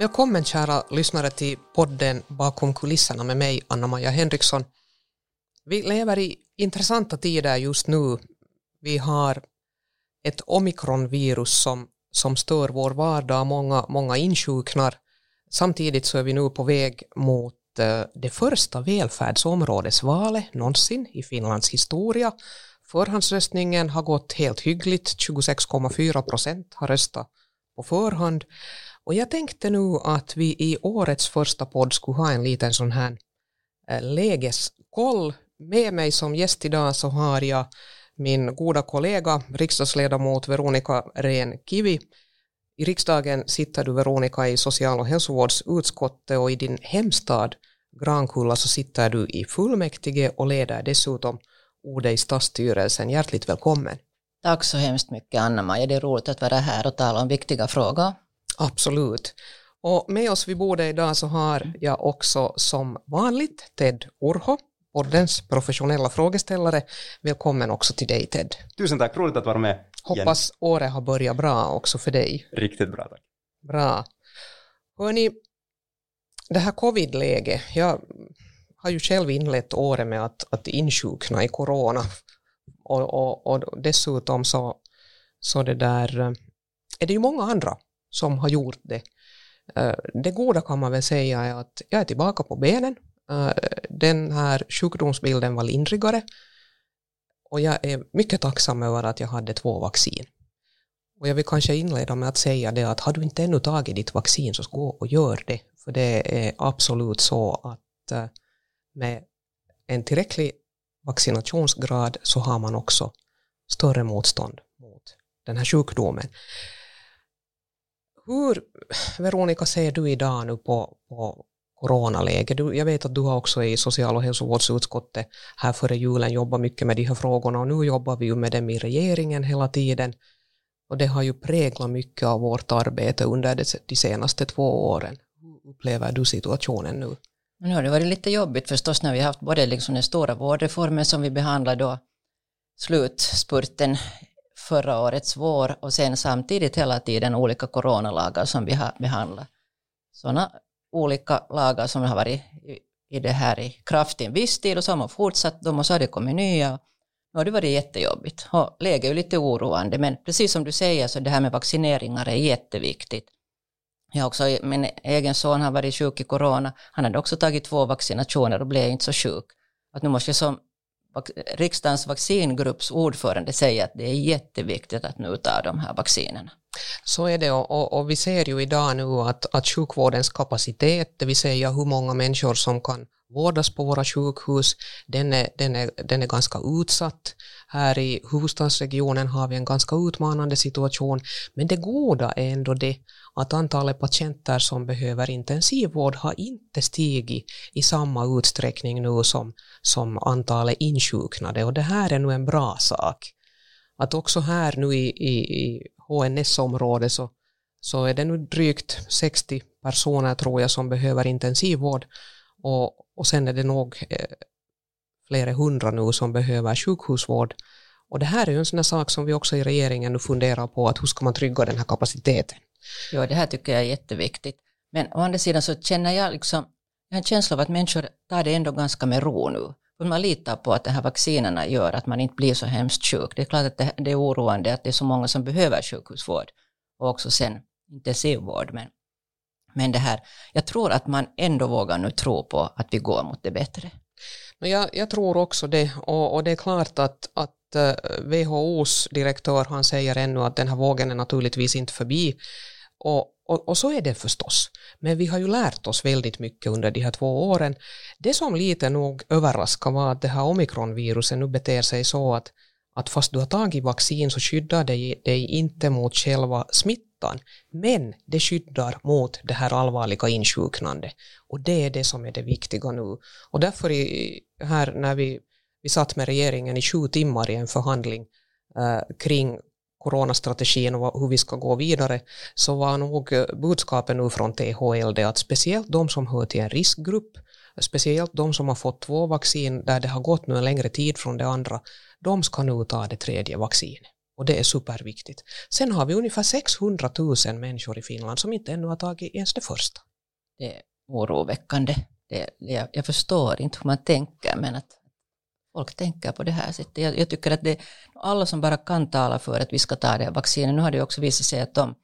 Välkommen kära lyssnare till podden Bakom kulisserna med mig, Anna-Maja Henriksson. Vi lever i intressanta tider just nu. Vi har ett omikronvirus som, som stör vår vardag, många, många insjuknar. Samtidigt så är vi nu på väg mot eh, det första välfärdsområdesvalet någonsin i Finlands historia. Förhandsröstningen har gått helt hyggligt, 26,4 procent har röstat på förhand. Och jag tänkte nu att vi i årets första podd skulle ha en liten sån här eh, lägeskoll. Med mig som gäst idag så har jag min goda kollega, riksdagsledamot Veronica Rehn-Kivi. I riksdagen sitter du Veronica i social och hälsovårdsutskottet och i din hemstad Grankulla så sitter du i fullmäktige och leder dessutom ordet i stadsstyrelsen. Hjärtligt välkommen. Tack så hemskt mycket Anna-Maja, det är roligt att vara här och tala om viktiga frågor. Absolut. Och med oss vid bordet idag så har jag också som vanligt Ted Urho, poddens professionella frågeställare. Välkommen också till dig Ted. Tusen tack, roligt att vara med. Hoppas året har börjat bra också för dig. Riktigt bra, tack. Bra. Hörni, det här covid-läget, jag har ju själv inlett året med att, att insjukna i corona och, och, och dessutom så, så det där, är det ju många andra som har gjort det. Eh, det goda kan man väl säga är att jag är tillbaka på benen. Eh, den här sjukdomsbilden var lindrigare och jag är mycket tacksam över att jag hade två vaccin. Och jag vill kanske inleda med att säga det att har du inte ännu tagit ditt vaccin så gå och gör det. För det är absolut så att eh, med en tillräcklig vaccinationsgrad så har man också större motstånd mot den här sjukdomen. Hur, Veronica, ser du idag nu på, på coronaläget? Du, jag vet att du har också i social och hälsovårdsutskottet här före julen jobbat mycket med de här frågorna och nu jobbar vi ju med dem i regeringen hela tiden. Och det har ju präglat mycket av vårt arbete under de senaste två åren. Hur upplever du situationen nu? Nu har det varit lite jobbigt förstås när vi har haft både liksom den stora vårdreformen som vi behandlade då slutspurten förra årets vår och sen samtidigt hela tiden olika coronalagar som vi har behandlat. Sådana olika lagar som har varit i det här i kraft i en viss tid och så har man fortsatt dem och så har det kommit nya. Nu har det varit jättejobbigt och läget är ju lite oroande men precis som du säger så det här med vaccineringar är jätteviktigt. Jag också, min egen son har varit sjuk i corona, han hade också tagit två vaccinationer och blev inte så sjuk. Att nu måste jag som riksdagens vaccingrupps ordförande säger att det är jätteviktigt att nu ta de här vaccinerna. Så är det och, och, och, vi ser ju idag nu att, att sjukvårdens kapacitet, det vill säga hur många människor som kan vårdas på våra sjukhus, den är, den är, den är ganska utsatt. Här i huvudstadsregionen har vi en ganska utmanande situation, men det goda är ändå det att antalet patienter som behöver intensivvård har inte stigit i samma utsträckning nu som, som antalet insjuknade och det här är nu en bra sak. Att också här nu i, i, i HNS-området så, så är det nu drygt 60 personer tror jag som behöver intensivvård och, och sen är det nog eh, flera hundra nu som behöver sjukhusvård. Och det här är ju en sån här sak som vi också i regeringen nu funderar på, att hur ska man trygga den här kapaciteten? Ja, det här tycker jag är jätteviktigt. Men å andra sidan så känner jag liksom, jag har en känsla av att människor tar det ändå ganska med ro nu. För man litar på att de här vaccinerna gör att man inte blir så hemskt sjuk. Det är klart att det, det är oroande att det är så många som behöver sjukhusvård och också sen intensivvård. Men, men det här, jag tror att man ändå vågar nu tro på att vi går mot det bättre. Jag, jag tror också det och, och det är klart att, att eh, WHOs direktör han säger ännu att den här vågen är naturligtvis inte förbi och, och, och, så är det förstås. Men vi har ju lärt oss väldigt mycket under de här två åren. Det som lite nog överraskar var att det här omikronviruset nu beter sig så att, att fast du har tagit vaccin så skyddar det dig inte mot själva smittan. Men det skyddar mot det här allvarliga insjuknandet. Och det är det som är det viktiga nu. Och därför i, här när vi, vi satt med regeringen i sju timmar i en förhandling eh, kring coronastrategin och hur vi ska gå vidare, så var nog eh, budskapen budskapet nu från THL det att speciellt de som hör till en riskgrupp, speciellt de som har fått två vaccin där det har gått nu en längre tid från det andra, de ska nu ta det tredje vaccinet. Och det är superviktigt. Sen har vi ungefär 600 000 människor i Finland som inte ännu har tagit ens det första. Det är oroväckande. Det, jag, jag förstår inte hur man tänker, men att folk tänker på det här sättet. Jag, jag tycker att det alla som bara kan tala för att vi ska ta det här vaccinet. Nu har det också visat sig att de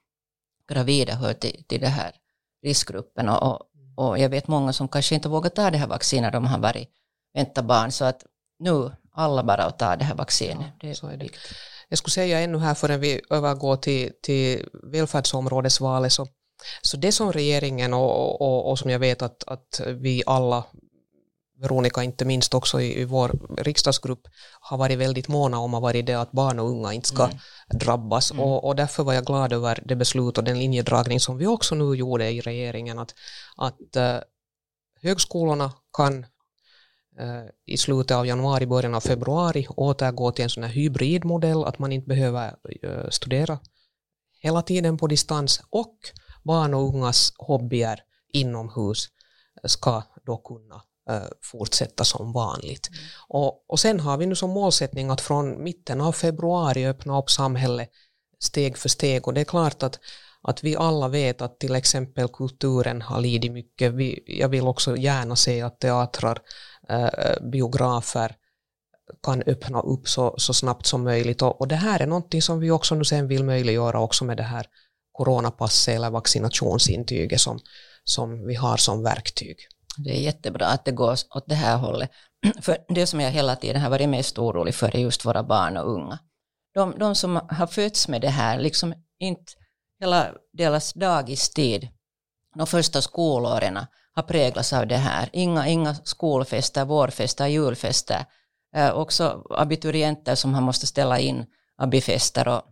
gravida hör till, till den här riskgruppen och, och, och, jag vet många som kanske inte vågar ta det här vaccinet de har varit vänta barn. Så att nu alla bara att ta det här vaccinet. Ja, det är det. Jag skulle säga ännu här förrän vi övergår till, till välfärdsområdesvalet så, så det som regeringen och, och, och som jag vet att, att vi alla Veronica inte minst också i, i vår riksdagsgrupp har varit väldigt måna om har varit det att barn och unga inte ska mm. drabbas mm. Och, och därför var jag glad över det beslut och den linjedragning som vi också nu gjorde i regeringen att, att uh, högskolorna kan i slutet av januari, början av februari återgå till en sån här hybridmodell att man inte behöver uh, studera hela tiden på distans och barn och ungas hobbyer inomhus ska då kunna Eh, fortsätta som vanligt. Mm. Och, och sen har vi nu som målsättning att från mitten av februari öppna upp samhället steg för steg och det är klart att, att vi alla vet att till exempel kulturen har lidit mycket. Vi, jag vill också gärna se att teatrar, Eh, biografer kan öppna upp så, så snabbt som möjligt och, och det här är någonting som vi också nu sen vill möjliggöra också med det här coronapasset eller vaccinationsintyget som, som vi har som verktyg. Det är jättebra att det går åt det här hållet. För det som jag hela tiden har varit mest orolig för är just våra barn och unga. De, de som har fötts med det här, liksom inte hela deras dagistid, de första skolåren har präglats av det här. Inga, inga skolfester, vårfester, julfester. Eh, också abiturienter som har måste ställa in abifester och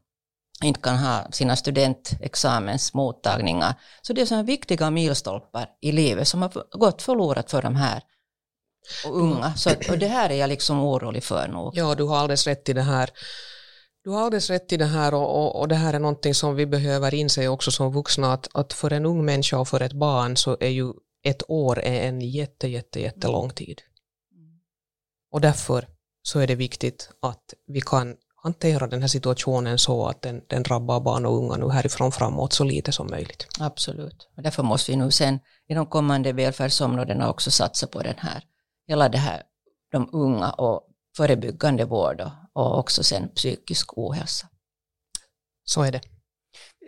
inte kan ha sina studentexamensmottagningar. Så det är sådana viktiga milstolpar i livet som har gått förlorat för de här och unga. Så och det här är jag liksom orolig för nog. Ja, du har alldeles rätt i det här. Du har alldeles rätt i det här och, och, och, det här är någonting som vi behöver inse också som vuxna att, att för en ung människa och för ett barn så är ju ett år en jätte, jätte, jättelång tid. Och därför så är det viktigt att vi kan hantera den här situationen så att den, den drabbar barn och unga nu härifrån framåt så lite som möjligt. Absolut. Och därför måste vi nu sen i de kommande välfärdsområdena också satsa på den här, hela det här, de unga och förebyggande vård och också sen psykisk ohälsa. Så är det.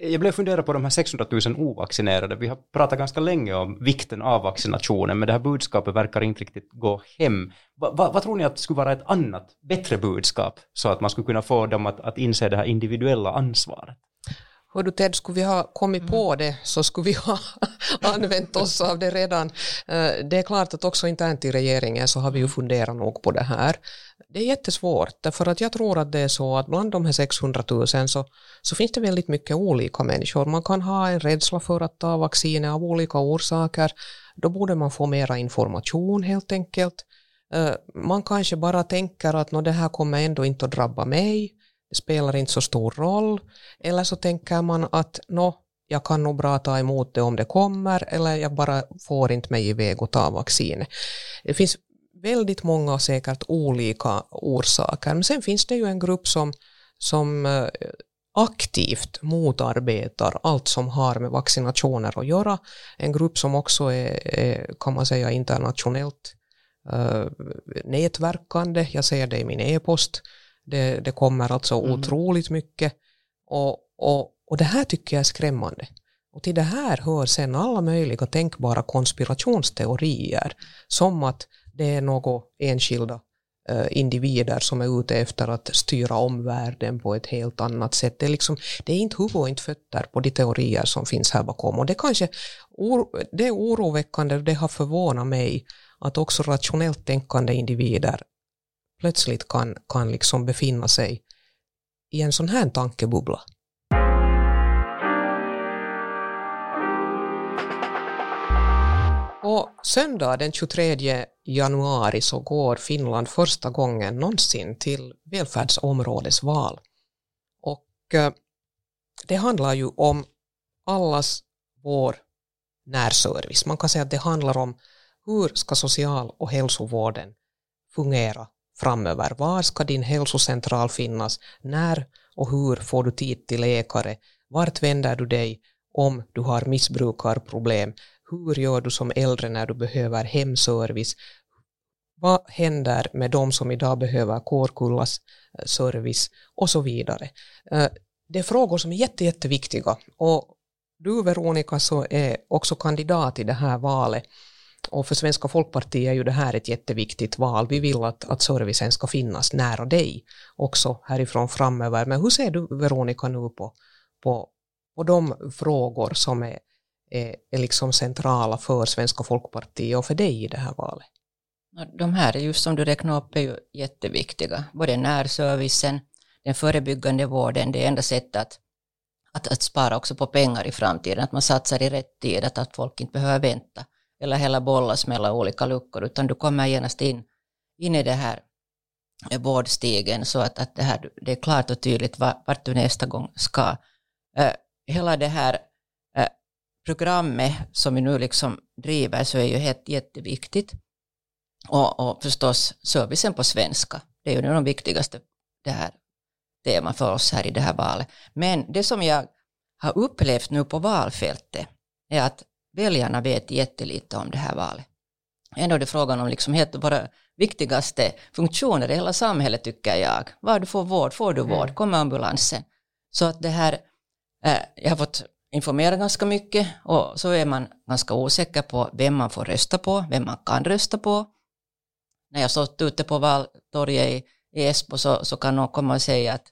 Jag blev fundera på de här 600 000 ovaccinerade. Vi har pratat ganska länge om vikten av vaccinationen, men det här budskapet verkar inte riktigt gå hem. Va, va, vad tror ni att skulle vara ett annat, bättre budskap, så att man skulle kunna få dem att, att inse det här individuella ansvaret? Hör du Ted, skulle vi ha kommit mm. på det så skulle vi ha använt oss av det redan. Eh, det är klart att också internt i regeringen så har vi ju funderat nog på det här. Det är jättesvårt, därför att jag tror att det är så att bland de här 600 000 så, så finns det väldigt mycket olika människor. Man kan ha en rädsla för att ta vaccinet av olika orsaker. Då borde man få mera information helt enkelt. Eh, man kanske bara tänker att det här kommer ändå inte att drabba mig det spelar inte så stor roll. Eller så tänker man att nå, jag kan nog bra ta emot det om det kommer eller jag bara får inte mig iväg och ta vaccinet. Det finns väldigt många och säkert olika orsaker men sen finns det ju en grupp som, som eh, aktivt motarbetar allt som har med vaccinationer att göra. En grupp som också är, är kan man säga internationellt eh, nätverkande. Jag ser det i min e-post det, det kommer alltså mm. otroligt mycket. Och, och, och det här tycker jag är skrämmande. Och till det här hör sen alla möjliga tänkbara konspirationsteorier. Som att det är några enskilda uh, individer som är ute efter att styra omvärlden på ett helt annat sätt. Det är, liksom, det är inte huvud och inte fötter på de teorier som finns här bakom. Och det, kanske, det är oroväckande och det har förvånat mig att också rationellt tänkande individer plötsligt kan, kan liksom befinna sig i en sån här tankebubbla. Och söndag den 23 januari så går Finland första gången någonsin till välfärdsområdesval. Och eh, det handlar ju om allas vår närservice. Man kan säga att det handlar om hur ska social och hälsovården fungera framöver. Var ska din hälsocentral finnas? När och hur får du tid till läkare? Vart vänder du dig om du har missbrukarproblem? Hur gör du som äldre när du behöver hemservice? Vad händer med de som idag behöver Kårkullas eh, service och så vidare? Eh, det är frågor som är jätte, jätteviktiga och du Veronica så är också kandidat i det här valet och för Svenska folkpartiet är ju det här ett jätteviktigt val. Vi vill att, att servicen ska finnas nära dig också härifrån framöver. Men hur ser du Veronica nu på, på, på de frågor som är, är, är liksom centrala för Svenska folkpartiet och för dig i det här valet? De här, just som du räknar upp, är ju jätteviktiga. Både närservicen, den förebyggande vården, det är enda sättet att, att, att spara också på pengar i framtiden, att man satsar i rätt tid, att, att folk inte behöver vänta eller hela bollas mellan olika luckor, utan du kommer genast in, in i det här vårdstigen så att, att det, här, det är klart och tydligt vart du nästa gång ska. Eh, hela det här eh, programmet som vi nu liksom driver så är ju helt jätteviktigt. Och, och förstås servicen på svenska, det är ju de viktigaste det här tema för oss här i det här valet. Men det som jag har upplevt nu på valfältet är att väljarna vet jättelite om det här valet. Ändå är det frågan om liksom helt våra viktigaste funktioner i hela samhället tycker jag. Var du får vård, får du vård, mm. kommer ambulansen. Så att det här, äh, jag har fått informera ganska mycket och så är man ganska osäker på vem man får rösta på, vem man kan rösta på. När jag stått ute på valtorget i, i Esbo så, så kan någon komma och säga att,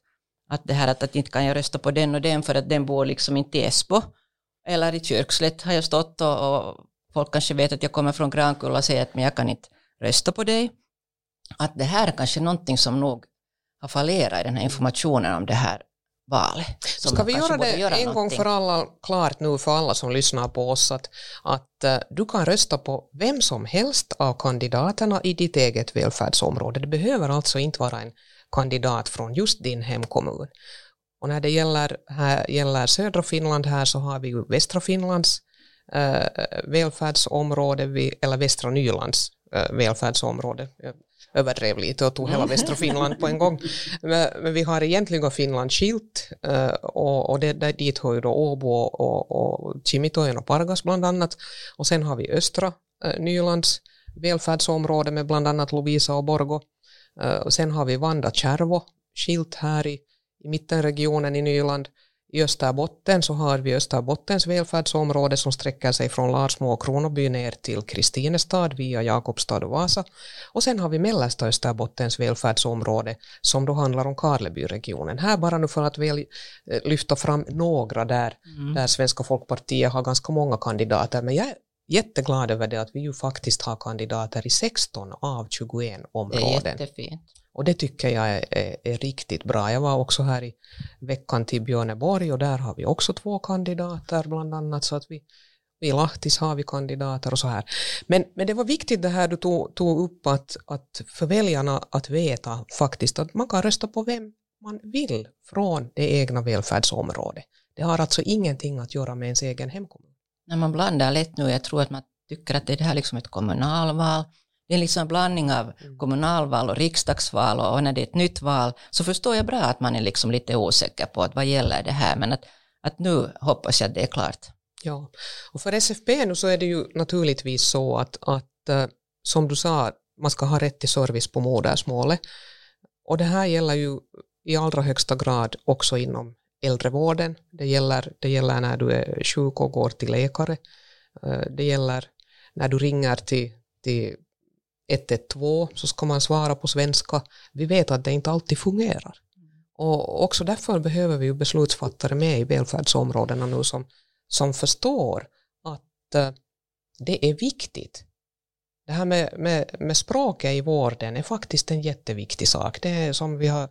att det här att, att inte kan jag rösta på den och den för att den bor liksom inte i Esbo eller i Kyrkslätt har jag stått och, och folk kanske vet att jag kommer från Grankulla och säger att men jag kan inte rösta på dig. Att det här är kanske någonting som nog har fallerat i den här informationen om det här valet. Ska vi göra det göra en någonting. gång för alla klart nu för alla som lyssnar på oss att, att uh, du kan rösta på vem som helst av kandidaterna i ditt eget välfärdsområde. Det behöver alltså inte vara en kandidat från just din hemkommun. Och när det gäller, här, gäller södra Finland här så har vi ju västra Finlands äh, välfärdsområde, vi, eller västra Nylands äh, välfärdsområde. Jag överdrev lite och tog hela västra Finland på en gång. Men, men vi har egentligen Finland skilt äh, och, och det, där, dit hör ju då Åbo och, och och Pargas bland annat. Och sen har vi östra Nylands välfärdsområde med bland annat Lovisa och Borgo. och sen har vi Vanda Kärvo skilt här i i mittenregionen i Nyland. I Österbotten så har vi Österbottens välfärdsområde som sträcker sig från Larsmo och Kronoby ner till Kristinestad via Jakobstad och Vasa. Och sen har vi mellersta Österbottens välfärdsområde som då handlar om Karlebyregionen. Här bara nu för att väl eh, lyfta fram några där, mm. där Svenska folkpartiet har ganska många kandidater. Men jag är jätteglad över det att vi ju faktiskt har kandidater i 16 av 21 områden. Det är jättefint. Och det tycker jag är, är, är, riktigt bra. Jag var också här i veckan till Björneborg och där har vi också två kandidater bland annat så att vi i Lahtis har vi kandidater och så här. Men, men det var viktigt det här du tog, tog upp att, att för väljarna att veta faktiskt att man kan rösta på vem man vill från det egna välfärdsområdet. Det har alltså ingenting att göra med ens egen hemkommun. När man blandar lätt nu, jag tror att man tycker att det här är liksom ett kommunalval, det är liksom en blandning av mm. kommunalval och riksdagsval och när det är ett nytt val så förstår jag bra att man är liksom lite osäker på att vad gäller det här men att, att nu hoppas jag att det är klart. Ja, och för SFP nu så är det ju naturligtvis så att, att eh, som du sa, man ska ha rätt till service på modersmålet och det här gäller ju i allra högsta grad också inom äldrevården. Det gäller, det gäller när du är sjuk och går till läkare. Eh, det gäller när du ringer till, till 112 så ska man svara på svenska. Vi vet att det inte alltid fungerar. Och också därför behöver vi ju beslutsfattare med i välfärdsområdena nu som, som förstår att uh, det är viktigt. Det här med, med, med språket i vården är faktiskt en jätteviktig sak. Det är som vi har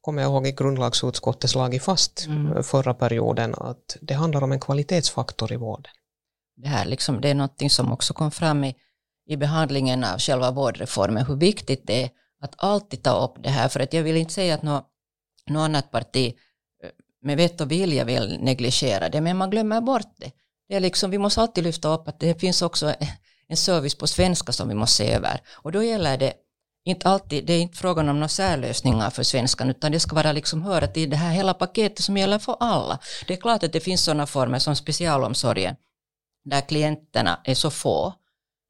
kommer jag ihåg i grundlagsutskottet slagit fast mm. förra perioden att det handlar om en kvalitetsfaktor i vården. Det här liksom, det är något som också kom fram i i behandlingen av själva vårdreformen, hur viktigt det är att alltid ta upp det här, för att jag vill inte säga att något, något annat parti eh, med vett och vilja vill negligera det, men man glömmer bort det. det är liksom, vi måste alltid lyfta upp att det finns också en service på svenska som vi måste se över. Och då gäller det inte alltid, det är inte frågan om några särlösningar för svenskan, utan det ska vara liksom höra till det här hela paketet som gäller för alla. Det är klart att det finns sådana former som specialomsorgen, där klienterna är så få,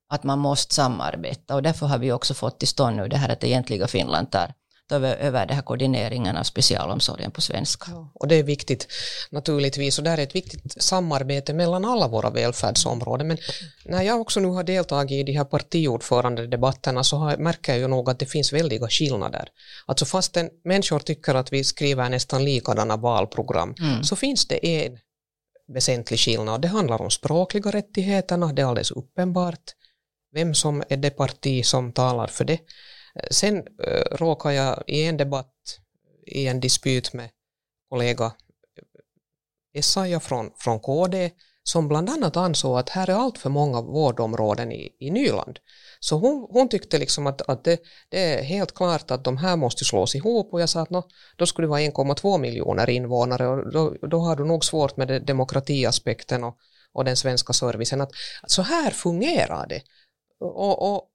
att man måste samarbeta och därför har vi också fått till stånd nu det här att egentliga Finland tar över, över det här koordineringen av specialomsorgen på svenska. Ja, och det är viktigt naturligtvis och det här är ett viktigt samarbete mellan alla våra välfärdsområden men när jag också nu har deltagit i de här partiordförandedebatterna så har, märker jag ju nog att det finns väldiga skillnader. Alltså fastän människor tycker att vi skriver nästan likadana valprogram mm. så finns det en väsentlig skillnad. Det handlar om språkliga rättigheterna, det är alldeles uppenbart vem som är det parti som talar för det. Sen eh, äh, råkade jag i en debatt i en dispyt med kollega eh, Essaja från, från KD som bland annat ansåg att här är allt för många vårdområden i, i Nyland. Så hon, hon tyckte liksom att, att det, det, är helt klart att de här måste slås ihop och jag sa att no, då skulle det vara 1,2 miljoner invånare och då, då har du nog svårt med demokratiaspekten och, och den svenska servicen. Att, att så här fungerar det. Och, och,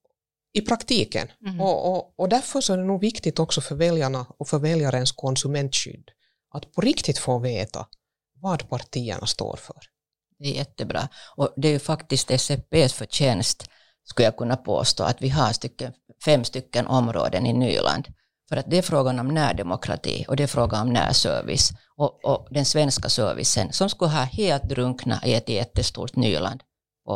i praktiken. Mm. Och, och, och därför så är det nog viktigt också för väljarna och för väljarens konsumentskydd att på riktigt få veta vad partierna står för. Det är jättebra. Och det är ju faktiskt SFPs förtjänst, skulle jag kunna påstå, att vi har stycken, fem stycken områden i Nyland. För att det är frågan om närdemokrati och det är frågan om närservice och, och den svenska servicen som skulle ha helt drunkna i ett jättestort Nyland.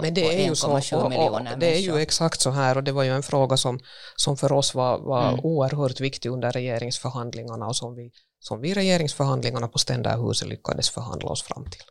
Men det är ju så, och, och det är ju exakt så här och det var ju en fråga som, som för oss var, var mm. oerhört viktig under regeringsförhandlingarna och som vi, som vi regeringsförhandlingarna på Ständerhuset lyckades förhandla oss fram till.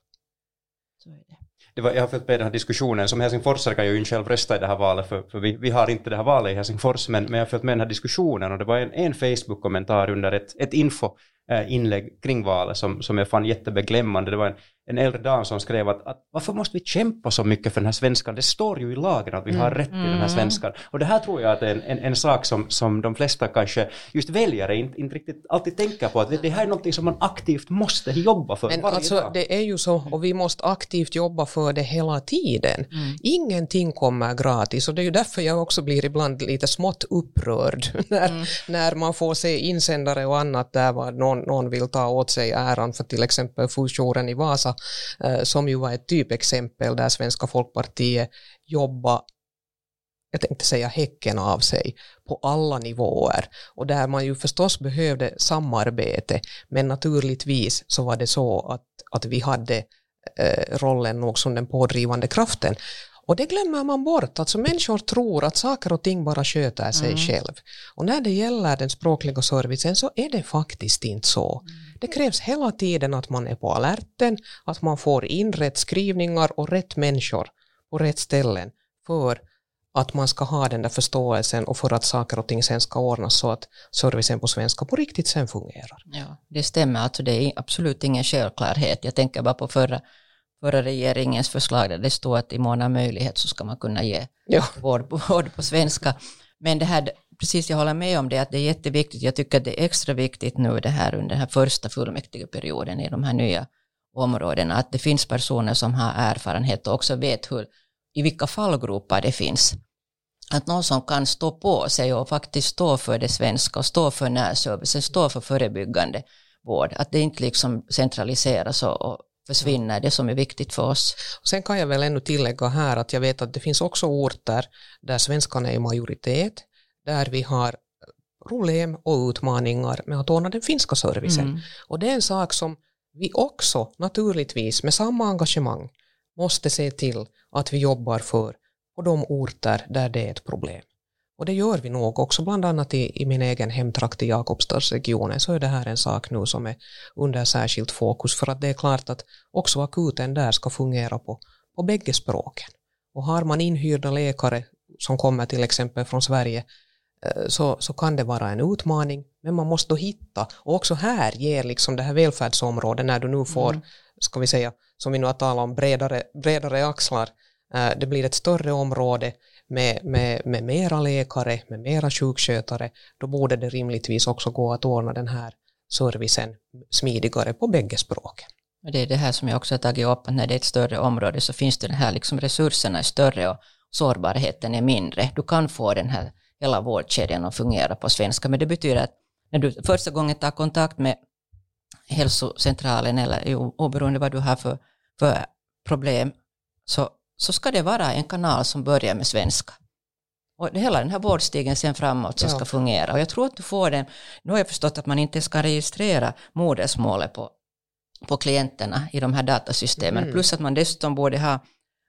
Det var, jag har följt med den här diskussionen, som helsingforsare kan jag ju inte själv rösta i det här valet, för, för vi, vi, har inte det här valet i Helsingfors, men, men jag har följt med den här diskussionen och det var en, en Facebook-kommentar under ett, ett info eh, inlägg kring valet som, som jag fann jättebeklämmande. Det var en, en äldre dam som skrev att, att, varför måste vi kämpa så mycket för den här svenskan? Det står ju i lagen att vi har mm. rätt till mm. den här mm. svenskan. Och det här tror jag att är en, en, en, sak som, som de flesta kanske, just väljare, inte, inte riktigt alltid tänker på. Att det, det här är någonting som man aktivt måste jobba för Men alltså dag. det är ju så, och vi måste aktivt jobba för det hela tiden. Mm. Ingenting kommer gratis och det är ju därför jag också blir ibland lite smått upprörd när, mm. när man får se insändare och annat där någon, någon vill ta åt sig äran för till exempel fusionen i Vasa Eh, som ju var ett typexempel där Svenska folkpartiet jobbade jag tänkte säga häcken av sig på alla nivåer. Och där man ju förstås behövde samarbete men naturligtvis så var det så att, att vi hade eh, rollen nog som den pådrivande kraften och det glömmer man bort, alltså människor tror att saker och ting bara sköter sig mm. själv. Och när det gäller den språkliga servicen så är det faktiskt inte så. Mm. Det krävs hela tiden att man är på alerten, att man får in rätt skrivningar och rätt människor på rätt ställen för att man ska ha den där förståelsen och för att saker och ting sen ska ordnas så att servicen på svenska på riktigt sen fungerar. Ja, det stämmer, alltså det är absolut ingen självklarhet. Jag tänker bara på förra förra regeringens förslag där det står att i mån av möjlighet så ska man kunna ge ja. vård, vård på svenska. Men det här, precis jag håller med om det, att det är jätteviktigt. Jag tycker att det är extra viktigt nu det här under den här första fullmäktigeperioden i de här nya områdena, att det finns personer som har erfarenhet och också vet hur, i vilka fallgropar det finns. Att någon som kan stå på sig och faktiskt stå för det svenska och stå för närservicen, stå för förebyggande vård, att det inte liksom centraliseras och, och försvinner, det som är viktigt för oss. Sen kan jag väl ännu tillägga här att jag vet att det finns också orter där svenskarna är i majoritet, där vi har problem och utmaningar med att ordna den finska servicen. Mm. Och det är en sak som vi också naturligtvis med samma engagemang måste se till att vi jobbar för på de orter där det är ett problem. Och det gör vi nog också, bland annat i, i min egen hemtrakt i Jakobstadsregionen så är det här en sak nu som är under särskilt fokus för att det är klart att också akuten där ska fungera på, på bägge språken. Och har man inhyrda läkare som kommer till exempel från Sverige eh, så, så kan det vara en utmaning, men man måste då hitta, och också här ger liksom det här välfärdsområdet, när du nu får, mm. ska vi säga, som vi nu har talat om, bredare, bredare axlar, eh, det blir ett större område, med, med, med mera läkare, med mera sjukskötare, då borde det rimligtvis också gå att ordna den här servicen smidigare på bägge språken. Och det är det här som jag också har tagit upp, att när det är ett större område så finns det den här liksom resurserna är större och sårbarheten är mindre. Du kan få den här hela vårdkedjan att fungera på svenska. Men det betyder att när du första gången tar kontakt med hälsocentralen eller oberoende vad du har för, för problem, så, så ska det vara en kanal som börjar med svenska. Och hela den här vårdstigen sen framåt så ja. ska fungera. Och jag tror att du får den, nu har jag förstått att man inte ska registrera modersmålet på, på klienterna i de här datasystemen, mm. plus att man dessutom borde ha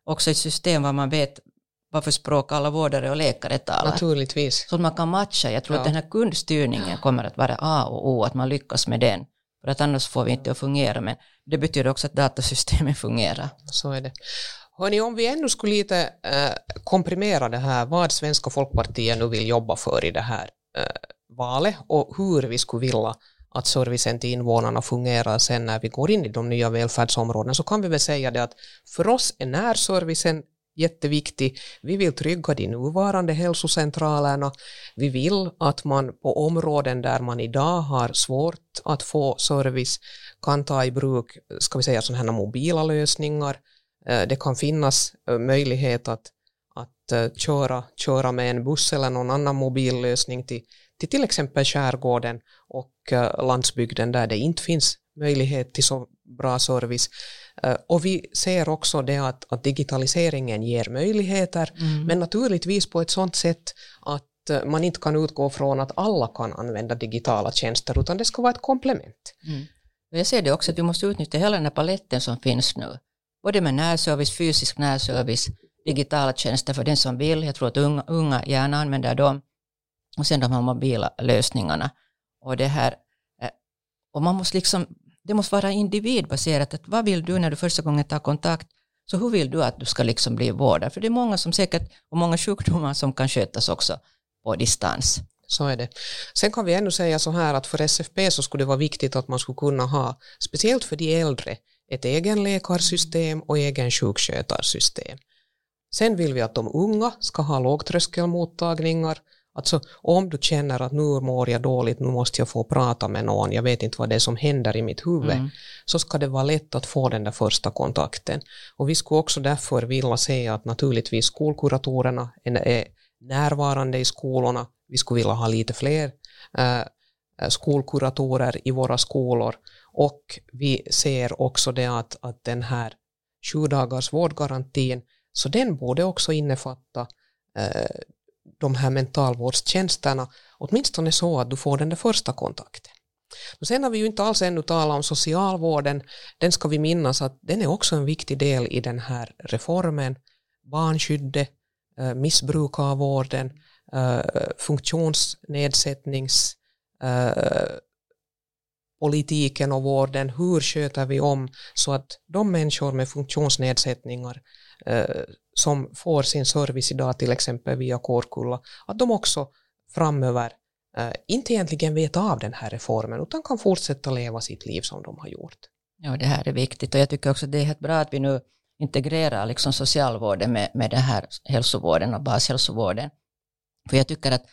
också ett system var man vet vad för språk alla vårdare och läkare talar. Naturligtvis. Så att man kan matcha. Jag tror ja. att den här kundstyrningen kommer att vara A och O, att man lyckas med den. För att annars får vi inte att fungera. Men det betyder också att datasystemen fungerar. Så är det. Hörni, om vi ännu skulle lite äh, komprimera det här, vad Svenska folkpartiet nu vill jobba för i det här äh, valet och hur vi skulle vilja att servicen till invånarna fungerar sen när vi går in i de nya välfärdsområdena så kan vi väl säga det att för oss är närservicen jätteviktig. Vi vill trygga de nuvarande hälsocentralerna. Vi vill att man på områden där man idag har svårt att få service kan ta i bruk, ska vi säga sådana här mobila lösningar. Eh, det kan finnas eh, möjlighet att, att eh, köra, köra med en buss eller någon annan mobillösning till till till exempel skärgården och landsbygden där det inte finns möjlighet till så bra service. Och vi ser också det att, att digitaliseringen ger möjligheter, mm. men naturligtvis på ett sådant sätt att man inte kan utgå från att alla kan använda digitala tjänster, utan det ska vara ett komplement. Mm. Jag ser det också att vi måste utnyttja hela den här paletten som finns nu, både med närservice, fysisk närservice, digitala tjänster för den som vill. Jag tror att unga, unga gärna använder dem. Och sen de här mobila lösningarna. Och det här, eh, och man måste liksom det måste vara individbaserat. Att vad vill du när du första gången tar kontakt? Så hur vill du att du ska liksom bli vårdad? För det är många som säkert, och många sjukdomar som kan skötas också på distans. Så är det. Sen kan vi ännu säga så här att för SFP så skulle det vara viktigt att man skulle kunna ha, speciellt för de äldre, ett egen läkarsystem och egen sjukskötarsystem. Sen vill vi att de unga ska ha lågtröskelmottagningar Alltså om du känner att nu mår jag dåligt, nu måste jag få prata med någon, jag vet inte vad det är som händer i mitt huvud, mm. så ska det vara lätt att få den där första kontakten. Och vi skulle också därför vilja se att naturligtvis skolkuratorerna är närvarande i skolorna, vi skulle vilja ha lite fler äh, skolkuratorer i våra skolor och vi ser också det att, att den här sju dagars vårdgarantin, så den borde också innefatta eh, de här mentalvårdstjänsterna, åtminstone så att du får den där första kontakten. Och sen har vi ju inte alls ännu talat om socialvården, den ska vi minnas att den är också en viktig del i den här reformen. Barnskyddet, eh, av eh, funktionsnedsättnings eh, politiken och vården, hur sköter vi om så att de människor med funktionsnedsättningar eh, som får sin service idag till exempel via Kårkulla, att de också framöver eh, inte egentligen vet av den här reformen utan kan fortsätta leva sitt liv som de har gjort. Ja, det här är viktigt och jag tycker också det är helt bra att vi nu integrerar liksom socialvården med, med den här hälsovården och bashälsovården. För jag tycker att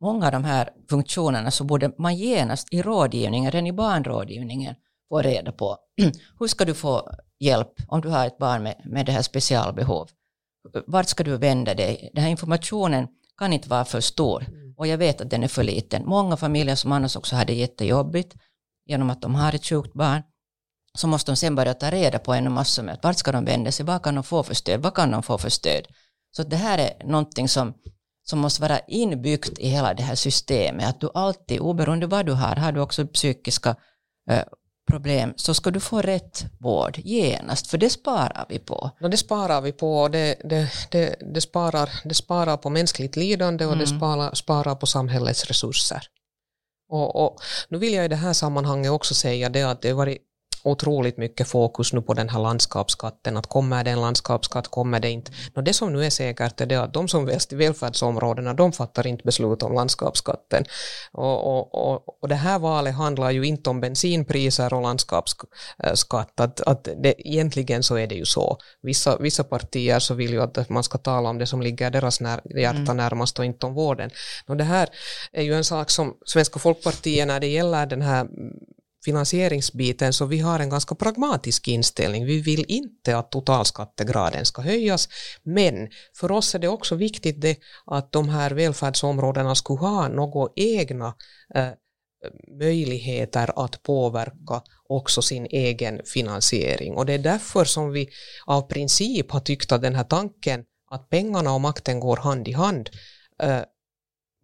många av de här funktionerna så borde man genast i rådgivningen, redan i barnrådgivningen, få reda på. Hur ska du få hjälp om du har ett barn med, med det här specialbehov? Vart ska du vända dig? Den här informationen kan inte vara för stor och jag vet att den är för liten. Många familjer som annars också hade jättejobbigt genom att de har ett sjukt barn så måste de sen börja ta reda på en massor med vart ska de vända sig, vad kan de få för stöd, vad kan de få för stöd. Så det här är någonting som som måste vara inbyggt i hela det här systemet, att du alltid, oberoende vad du har, har du också psykiska eh, problem, så ska du få rätt vård genast, för det sparar vi på. No, det sparar vi på och det, det, det, det, sparar, det sparar på mänskligt lidande och mm. det sparar, sparar på samhällets resurser. Och, och, nu vill jag i det här sammanhanget också säga det att det har varit otroligt mycket fokus nu på den här landskapsskatten, att kommer det en landskapsskatt, kommer det inte. No, det som nu är säkert är det att de som väljs till välfärdsområdena, de fattar inte beslut om landskapsskatten. Och, och, och, och det här valet handlar ju inte om bensinpriser och landskapsskatt, att, att det, egentligen så är det ju så. Vissa, vissa partier så vill ju att man ska tala om det som ligger deras när, hjärta mm. närmast och inte om vården. No, det här är ju en sak som Svenska folkpartiet när det gäller den här finansieringsbiten så vi har en ganska pragmatisk inställning. Vi vill inte att totalskattegraden ska höjas, men för oss är det också viktigt det att de här välfärdsområdena skulle ha några egna eh, möjligheter att påverka också sin egen finansiering. Och det är därför som vi av princip har tyckt att den här tanken att pengarna och makten går hand i hand eh,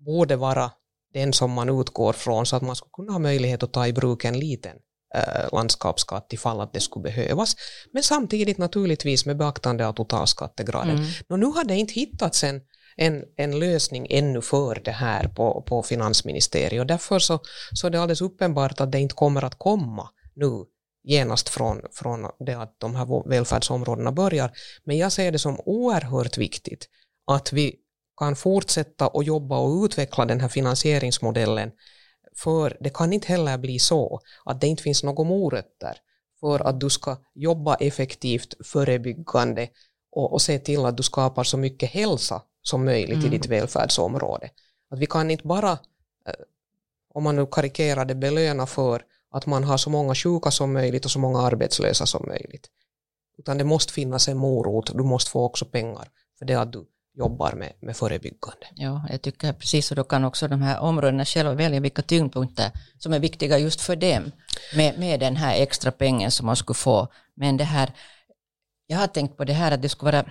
borde vara den som man utgår från så att man skulle kunna ha möjlighet att ta i bruk en liten eh, landskapsskatt ifall att det skulle behövas. Men samtidigt naturligtvis med beaktande av totalskattegraden. Mm. Och nu har det inte hittats en, en, en lösning ännu för det här på, på finansministeriet och därför så, så är det alldeles uppenbart att det inte kommer att komma nu genast från, från det att de här välfärdsområdena börjar. Men jag ser det som oerhört viktigt att vi kan fortsätta och jobba och utveckla den här finansieringsmodellen för det kan inte heller bli så att det inte finns några morötter för att du ska jobba effektivt förebyggande och, och se till att du skapar så mycket hälsa som möjligt mm. i ditt välfärdsområde. Att vi kan inte bara, eh, om man nu karikerar det, belöna för att man har så många sjuka som möjligt och så många arbetslösa som möjligt. Utan det måste finnas en morot, du måste få också pengar för det att du jobbar med, med förebyggande. Ja, jag tycker precis, och då kan också de här områdena själva välja vilka tyngdpunkter som är viktiga just för dem med, med den här extra pengen som man skulle få. Men det här, jag har tänkt på det här att det skulle vara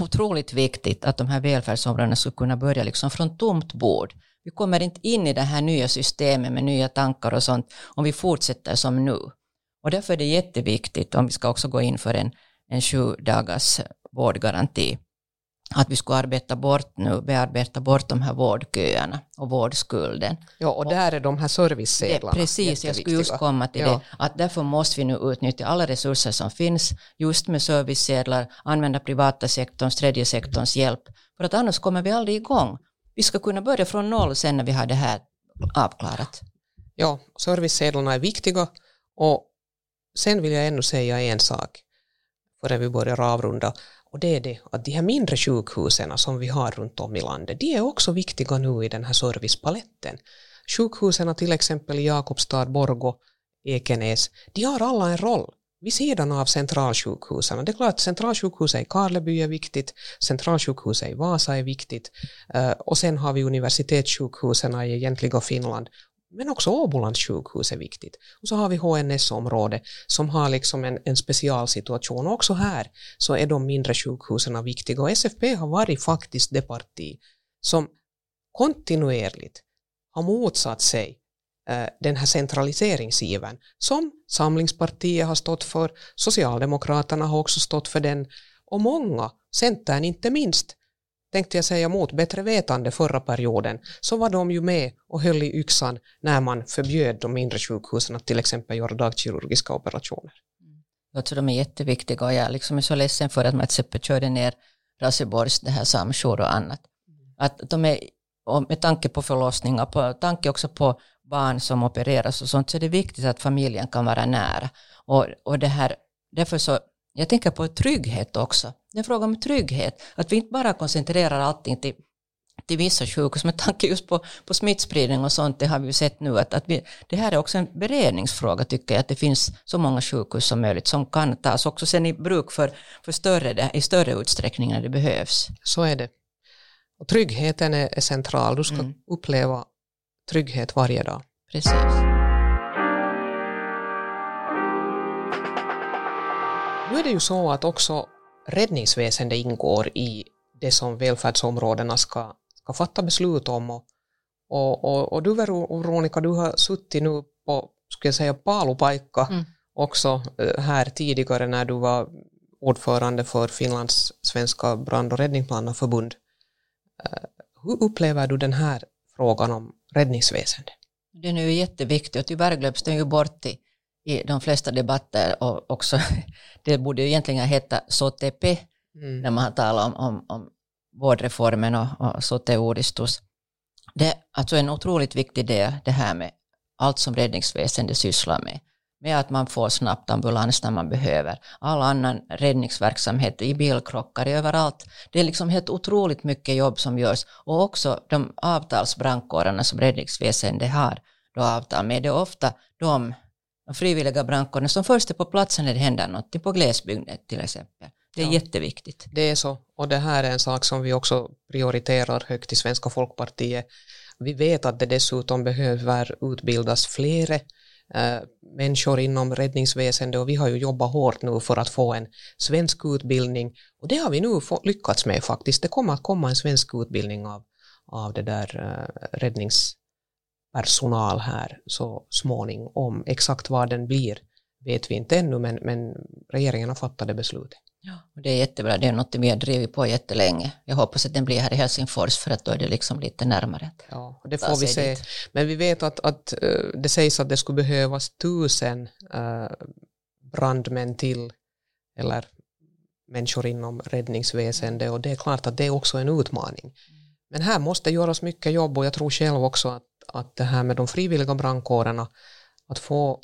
otroligt viktigt att de här välfärdsområdena skulle kunna börja liksom från tomt bord. Vi kommer inte in i det här nya systemet med nya tankar och sånt om vi fortsätter som nu. Och därför är det jätteviktigt om vi ska också gå in för en, en sju dagars vårdgaranti att vi skulle arbeta bort nu, bearbeta bort de här vårdköerna och vårdskulden. Ja, och där är de här servicesedlarna Precis, jag skulle just komma till ja. det, att därför måste vi nu utnyttja alla resurser som finns just med servicesedlar, använda privata sektorns, tredje sektorns hjälp, för att annars kommer vi aldrig igång. Vi ska kunna börja från noll sen när vi har det här avklarat. Ja, servicesedlarna är viktiga och sen vill jag ännu säga en sak före vi börjar avrunda och det är det att de här mindre sjukhusen som vi har runt om i landet, de är också viktiga nu i den här servicepaletten. Sjukhusen till exempel i Jakobstad, Borgo, Ekenäs, de har alla en roll vid sidan av centralsjukhusen. Det är klart, centralsjukhuset i Karleby är viktigt, centralsjukhuset i Vasa är viktigt eh, och sen har vi universitetssjukhusen i egentliga Finland men också Åbolands sjukhus är viktigt. Och så har vi HNS-området som har liksom en, en specialsituation. Och också här så är de mindre sjukhusen viktiga. Och SFP har varit faktiskt det parti som kontinuerligt har motsatt sig eh, den här centraliseringsgiven som Samlingspartiet har stått för, Socialdemokraterna har också stått för den och många, Centern inte minst, tänkte jag säga mot bättre vetande förra perioden, så var de ju med och höll i yxan när man förbjöd de mindre sjukhusen att till exempel göra dagkirurgiska operationer. Mm. Jag tror de är jätteviktiga och jag liksom är så ledsen för att man till exempel körde ner Raseborgs det här samjour och annat. Att de är, och med tanke på förlossningar, på tanke också på barn som opereras och sånt, så är det viktigt att familjen kan vara nära. Och, och det här, därför så jag tänker på trygghet också. Det är en fråga om trygghet. Att vi inte bara koncentrerar allting till, till vissa sjukhus med tanke just på, på smittspridning och sånt. Det har vi ju sett nu. Att, att vi, det här är också en beredningsfråga tycker jag. Att det finns så många sjukhus som möjligt som kan tas också sen i bruk för, för större, i större utsträckning när det behövs. Så är det. Och tryggheten är, är central. Du ska mm. uppleva trygghet varje dag. Precis. Nu är det ju så att också räddningsväsendet ingår i det som välfärdsområdena ska, ska fatta beslut om. Och, och, och, och du Veronica, du har suttit nu på, ska jag säga, palupaikka mm. också eh, här tidigare när du var ordförande för Finlands svenska brand och räddningsmannaförbund. Eh, hur upplever du den här frågan om räddningsväsendet? Den är ju jätteviktig och tyvärr glöms den ju bort i i de flesta debatter och också, det borde ju egentligen heta SOTP mm. när man talar om, om, om vårdreformen och, och sote-uudistus. Det är alltså en otroligt viktig del det här med allt som räddningsväsendet sysslar med. Med att man får snabbt ambulans när man behöver. All annan räddningsverksamhet i bilkrockar, överallt. Det är liksom helt otroligt mycket jobb som görs. Och också de avtalsbrandkårerna som räddningsväsendet har då avtal med. Det är ofta de de frivilliga brandkårerna som först är på platsen när det händer något, på glesbygden till exempel. Det är ja. jätteviktigt. Det är så, och det här är en sak som vi också prioriterar högt i Svenska folkpartiet. Vi vet att det dessutom behöver utbildas flera äh, människor inom räddningsväsendet och vi har ju jobbat hårt nu för att få en svensk utbildning och det har vi nu få, lyckats med faktiskt. Det kommer att komma en svensk utbildning av, av det där äh, räddningspersonal här så småningom. Exakt vad den blir vet vi inte ännu men, men regeringen har fattat det beslutet. Ja, det är jättebra, det är något vi har drivit på jättelänge. Jag hoppas att den blir här i Helsingfors för att då är det liksom lite närmare. Ja, det får vi se. Dit. Men vi vet att, att uh, det sägs att det skulle behövas tusen uh, brandmän till eller människor inom räddningsväsendet och det är klart att det är också en utmaning. Men här måste göras mycket jobb och jag tror själv också att, att det här med de frivilliga brandkårerna, att få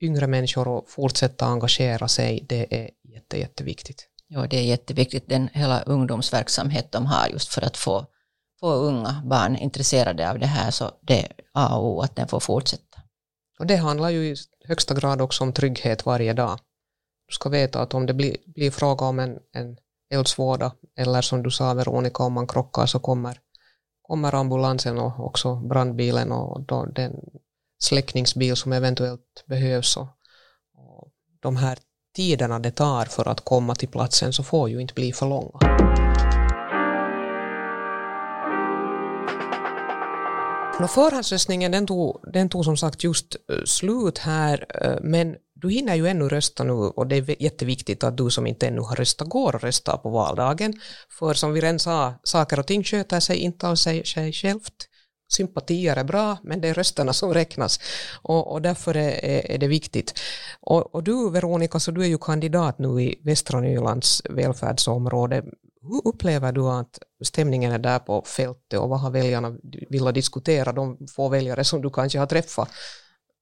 yngre människor att fortsätta engagera sig, det är jätte, jätteviktigt. Ja, det är jätteviktigt, den hela ungdomsverksamhet de har just för att få, få unga barn intresserade av det här, så det är A och O att den får fortsätta. Och det handlar ju i högsta grad också om trygghet varje dag. Du ska veta att om det blir, blir fråga om en, en eldsvåda eller som du sa Veronica, om man krockar så kommer, kommer ambulansen och också brandbilen och då, den släckningsbil som eventuellt behövs och, och de här tiderna det tar för att komma till platsen så får ju inte bli för långa. Förhandslösningen förhandsröstningen den tog, den tog som sagt just eh, slut här, eh, men du hinner ju ännu rösta nu och det är jätteviktigt att du som inte ännu har röstat går och röstar på valdagen. För som vi redan sa, saker och ting sköter sig inte av sig, sig självt sympatier är bra, men det är rösterna som räknas och, och därför är, är, det viktigt. Och, och, du Veronica, så du är ju kandidat nu i Västra Nylands välfärdsområde. Hur upplever du att stämningen är där på fältet och vad har väljarna velat diskutera, de få väljare som du kanske har träffat?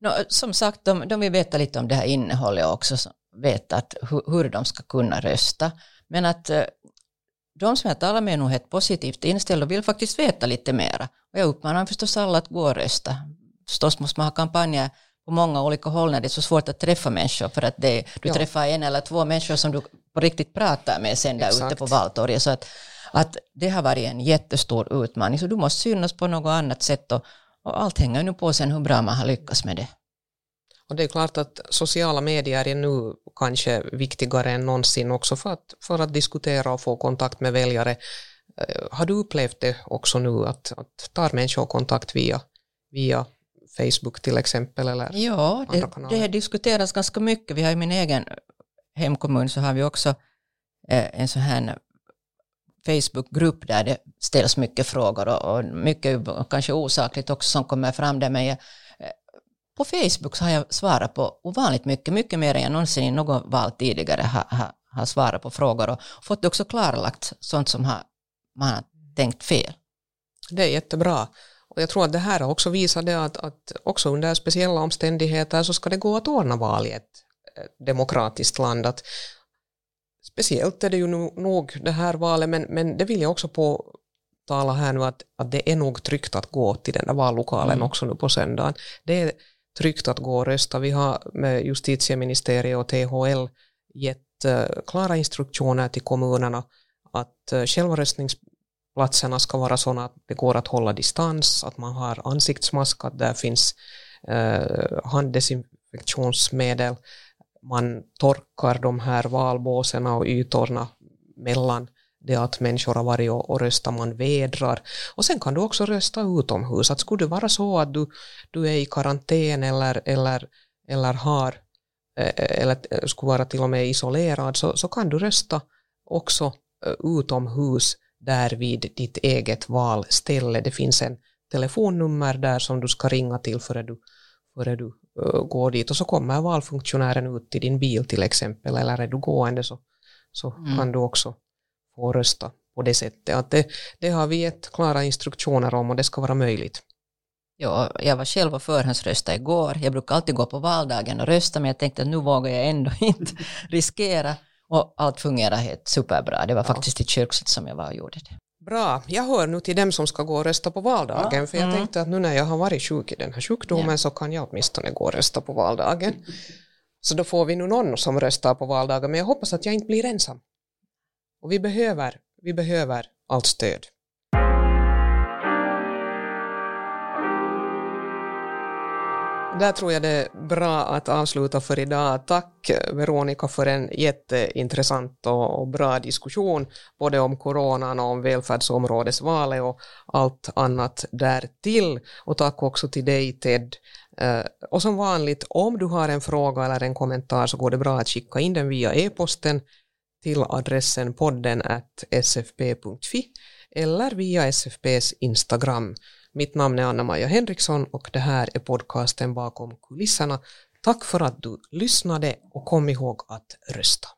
No, som sagt, de, de vill veta lite om det här innehållet också, veta att, hur, hur de ska kunna rösta. Men att eh, de som jag talar med är nog helt positivt inställda och vill faktiskt veta lite mera. Och jag uppmanar förstås alla att gå och rösta. Förstås måste man ha kampanjer på många olika håll när det är så svårt att träffa människor för att det, du ja. träffar en eller två människor som du på riktigt pratar med sen där Exakt. ute på valtorget. Så att, att det har varit en jättestor utmaning. Så du måste synas på något annat sätt och, och allt hänger nu på sen hur bra man har lyckats med det. Och det är klart att sociala medier är nu kanske viktigare än någonsin också för att, för att diskutera och få kontakt med väljare. Eh, har du upplevt det också nu att, att tar människor kontakt via, via Facebook till exempel? Eller ja, det, det diskuteras ganska mycket. Vi har i min egen hemkommun så har vi också eh, en sån här Facebookgrupp där det ställs mycket frågor och, och mycket kanske osakligt också som kommer fram där. Men jag, eh, på Facebook så har jag svarat på ovanligt mycket, mycket mer än jag någonsin i någon val tidigare har, har, har svarat på frågor och fått också klarlagt sånt som har, man har tänkt fel. Det är jättebra. Och jag tror att det här har också visat det att, att också under speciella omständigheter så ska det gå att ordna val i ett eh, demokratiskt land. Att speciellt är det ju nog det här valet, men, men det vill jag också påtala här nu att, att det är nog tryggt att gå till den där vallokalen mm. också nu på söndagen. Det är, tryggt att gå och rösta. Vi har med justitieministeriet och THL gett eh, klara instruktioner till kommunerna att eh, själva röstningsplatserna ska vara sådana att det går att hålla distans, att man har ansiktsmask, att där finns eh, handdesinfektionsmedel, man torkar de här valbåsen och ytorna mellan det att människor har varit och, och röstat, man vädrar. Och sen kan du också rösta utomhus. Att skulle det vara så att du, du är i karantän eller, eller, eller har eh, eller eh, skulle vara till och med isolerad så, så kan du rösta också eh, utomhus där vid ditt eget valställe. Det finns en telefonnummer där som du ska ringa till före du, före du går dit och så kommer valfunktionären ut till din bil till exempel eller är du gående så, så mm. kan du också få rösta på det sättet. Att det, det har vi gett klara instruktioner om och det ska vara möjligt. Ja, jag var själv och förhandsröstade igår. Jag brukar alltid gå på valdagen och rösta men jag tänkte att nu vågar jag ändå inte riskera och allt fungerar helt superbra. Det var faktiskt i kyrkset som jag var och gjorde det. Bra, jag hör nu till dem som ska gå och rösta på valdagen, Ja. för jag Mm. tänkte att nu när jag har varit sjuk i den här sjukdomen Ja. så kan jag åtminstone gå och rösta på valdagen. Så då får vi nu någon som röstar på valdagen, men jag hoppas att jag inte blir ensam. Och vi behöver, vi behöver allt stöd. Där tror jag det är bra att avsluta för idag. Tack Veronica för en jätteintressant och bra diskussion, både om coronan och om välfärdsområdesvalet och allt annat därtill. Och tack också till dig Ted. Eh, och som vanligt, om du har en fråga eller en kommentar så går det bra att skicka in den via e-posten till adressen podden at sfp.fi eller via SFPs Instagram. Mitt namn är Anna-Maja Henriksson och det här är podcasten bakom kulisserna. Tack för att du lyssnade och kom ihåg att rösta.